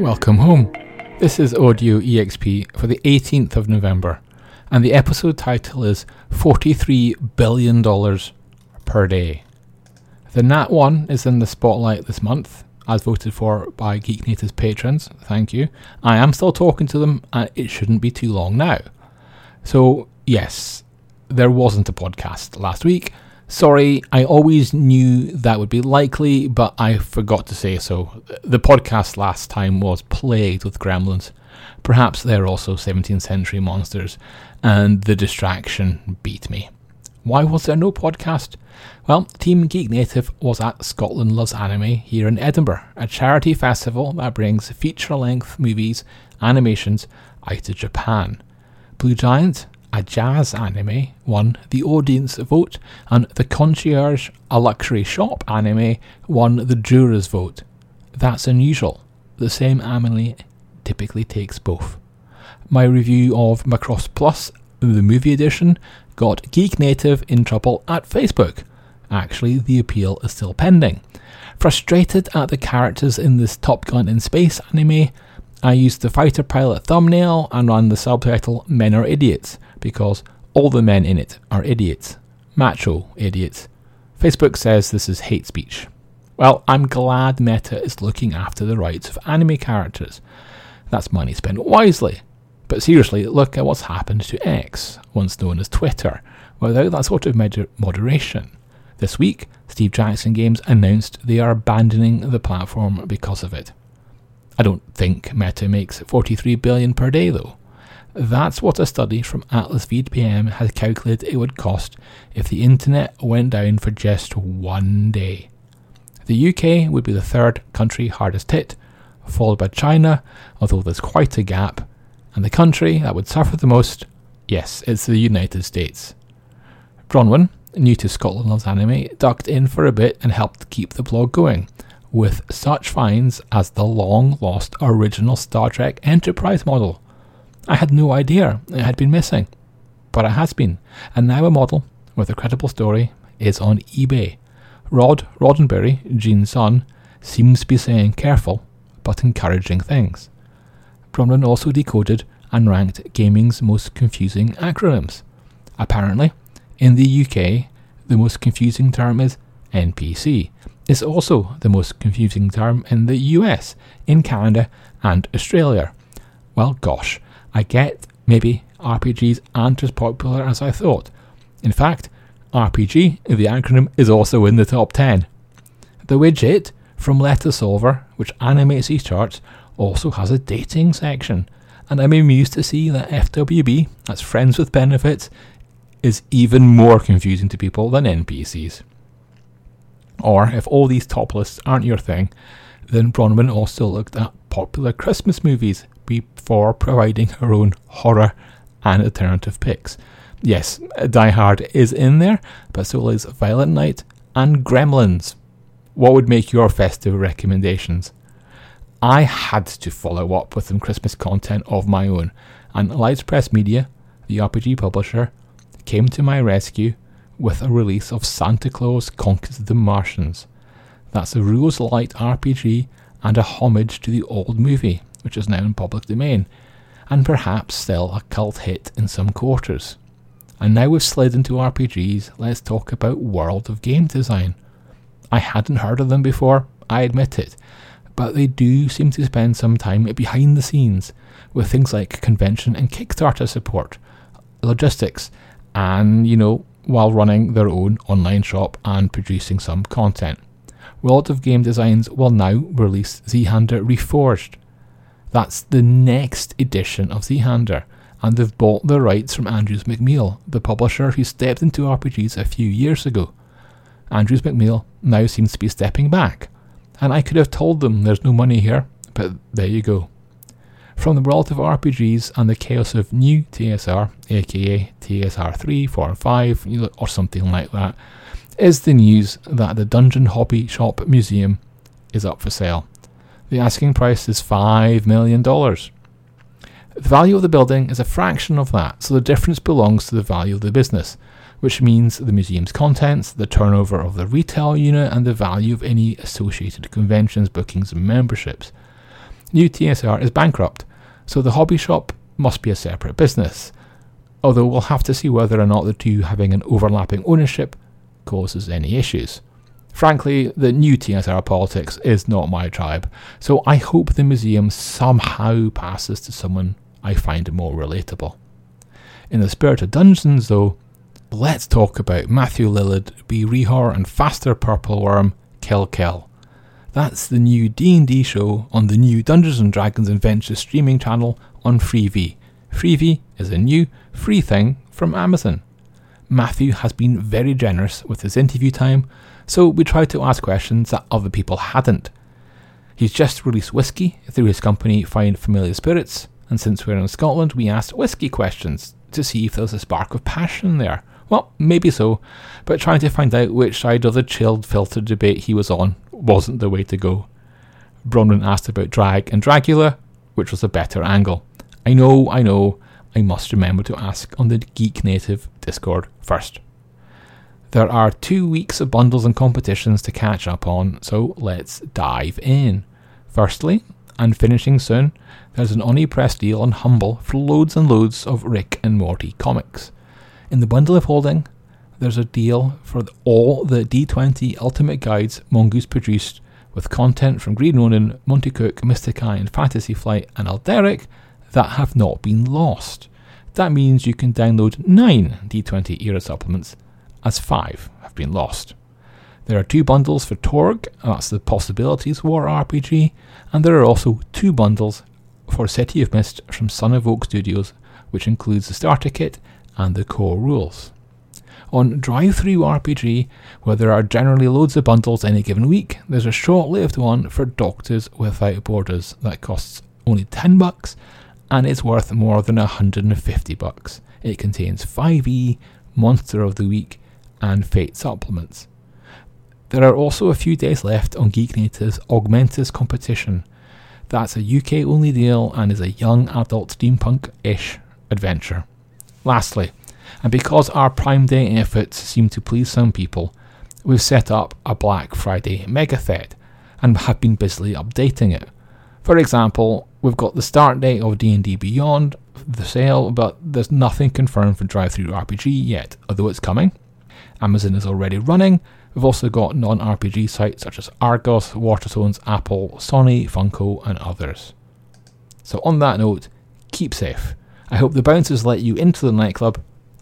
Welcome home. This is Audio EXP for the 18th of November, and the episode title is $43 billion per day. The Nat 1 is in the spotlight this month, as voted for by Geek Native's patrons. Thank you. I am still talking to them, and it shouldn't be too long now. So, yes, there wasn't a podcast last week. Sorry, I always knew that would be likely, but I forgot to say so. The podcast last time was plagued with gremlins. Perhaps they're also 17th century monsters, and the distraction beat me. Why was there no podcast? Well, Team Geek Native was at Scotland Loves Anime here in Edinburgh, a charity festival that brings feature length movies, animations out of Japan. Blue Giant a jazz anime, won the audience vote, and The Concierge, a luxury shop anime, won the jurors' vote. That's unusual. The same anime typically takes both. My review of Macross Plus, the movie edition, got Geek Native in trouble at Facebook. Actually, the appeal is still pending. Frustrated at the characters in this Top Gun in Space anime, I used the fighter pilot thumbnail and ran the subtitle Men Are Idiots because all the men in it are idiots. Macho idiots. Facebook says this is hate speech. Well, I'm glad Meta is looking after the rights of anime characters. That's money spent wisely. But seriously, look at what's happened to X, once known as Twitter, without that sort of moderation. This week, Steve Jackson Games announced they are abandoning the platform because of it. I don't think Meta makes 43 billion per day though. That's what a study from Atlas VPN has calculated it would cost if the internet went down for just one day. The UK would be the third country hardest hit, followed by China, although there's quite a gap, and the country that would suffer the most, yes, it's the United States. Bronwyn, new to Scotland Loves Anime, ducked in for a bit and helped keep the blog going, with such finds as the long lost original Star Trek Enterprise model I had no idea it had been missing, but it has been, and now a model with a credible story is on eBay. Rod Roddenberry, Gene's son, seems to be saying careful but encouraging things. Bronwyn also decoded and ranked gaming's most confusing acronyms. Apparently, in the UK, the most confusing term is NPC. It's also the most confusing term in the US, in Canada, and Australia. Well, gosh, I get maybe RPGs aren't as popular as I thought. In fact, RPG, the acronym, is also in the top 10. The widget from Letter Solver, which animates these charts, also has a dating section, and I'm amused to see that FWB, that's Friends with Benefits, is even more confusing to people than NPCs. Or, if all these top lists aren't your thing, then Bronwyn also looked at popular Christmas movies before providing her own horror and alternative picks. Yes, Die Hard is in there, but so is Violent Night and Gremlins. What would make your festive recommendations? I had to follow up with some Christmas content of my own, and Lights Press Media, the RPG publisher, came to my rescue with a release of Santa Claus Conquers the Martians. That's a rules light RPG and a homage to the old movie which is now in public domain, and perhaps still a cult hit in some quarters. And now we've slid into RPGs, let's talk about World of Game Design. I hadn't heard of them before, I admit it, but they do seem to spend some time behind the scenes with things like convention and Kickstarter support, logistics, and, you know, while running their own online shop and producing some content. World of Game Designs will now release Zweihander Reforged, that's the next edition of Zweihander, and they've bought the rights from Andrews McMeel, the publisher who stepped into RPGs a few years ago. Andrews McMeel now seems to be stepping back, and I could have told them there's no money here, but there you go. From the world of RPGs and the chaos of new TSR, aka TSR 3, 4, and 5, or something like that, is the news that the Dungeon Hobby Shop Museum is up for sale. The asking price is $5 million. The value of the building is a fraction of that, so the difference belongs to the value of the business, which means the museum's contents, the turnover of the retail unit, and the value of any associated conventions, bookings, and memberships. New TSR is bankrupt, so the hobby shop must be a separate business. Although we'll have to see whether or not the two having an overlapping ownership causes any issues. Frankly, the new TSR politics is not my tribe, so I hope the museum somehow passes to someone I find more relatable. In the spirit of Dungeons, though, let's talk about Matthew Lillard, B. Rehor, and Faster Purple Worm, Kill Kill. That's the new D&D show on the new Dungeons & Dragons Adventure streaming channel on Freevee. Freevee is a new, free thing from Amazon. Matthew has been very generous with his interview time, so we tried to ask questions that other people hadn't. He's just released whiskey through his company Find Familiar Spirits, and since we're in Scotland, we asked whiskey questions to see if there's a spark of passion there. Well, maybe so, but trying to find out which side of the chilled filter debate he was on wasn't the way to go. Bronwyn asked about Drag and Dragula, which was a better angle. I know, I know, I must remember to ask on the Geek Native Discord first. There are two weeks of bundles and competitions to catch up on, so let's dive in. Firstly, and finishing soon, there's an Oni Press deal on Humble for loads and loads of Rick and Morty comics. In the bundle of holding, there's a deal for all the D20 Ultimate Guides Mongoose produced, with content from Green Ronin, Monte Cook, Mystic Eye, and Fantasy Flight, and Alderac that have not been lost. That means you can download 9 D20 era supplements, as 5 have been lost. There are two bundles for Torg, that's the Possibilities War RPG, and there are also two bundles for City of Mist from Son of Oak Studios, which includes the starter kit and the core rules. On Drive-Thru RPG, where there are generally loads of bundles any given week, there's a short-lived one for Doctors Without Borders that costs only 10 bucks and is worth more than 150 bucks. It contains 5e, Monster of the Week, and Fate supplements. There are also a few days left on Geek Native's Augmentus competition. That's a UK only deal and is a young adult steampunk ish adventure. Lastly, and because our Prime Day efforts seem to please some people, we've set up a Black Friday megathed and have been busily updating it. For example, we've got the start date of D&D Beyond, the sale, but there's nothing confirmed for Drive-Thru RPG yet, although it's coming. Amazon is already running. We've also got non-RPG sites such as Argos, Waterstones, Apple, Sony, Funko, and others. So on that note, keep safe. I hope the bouncers let you into the nightclub,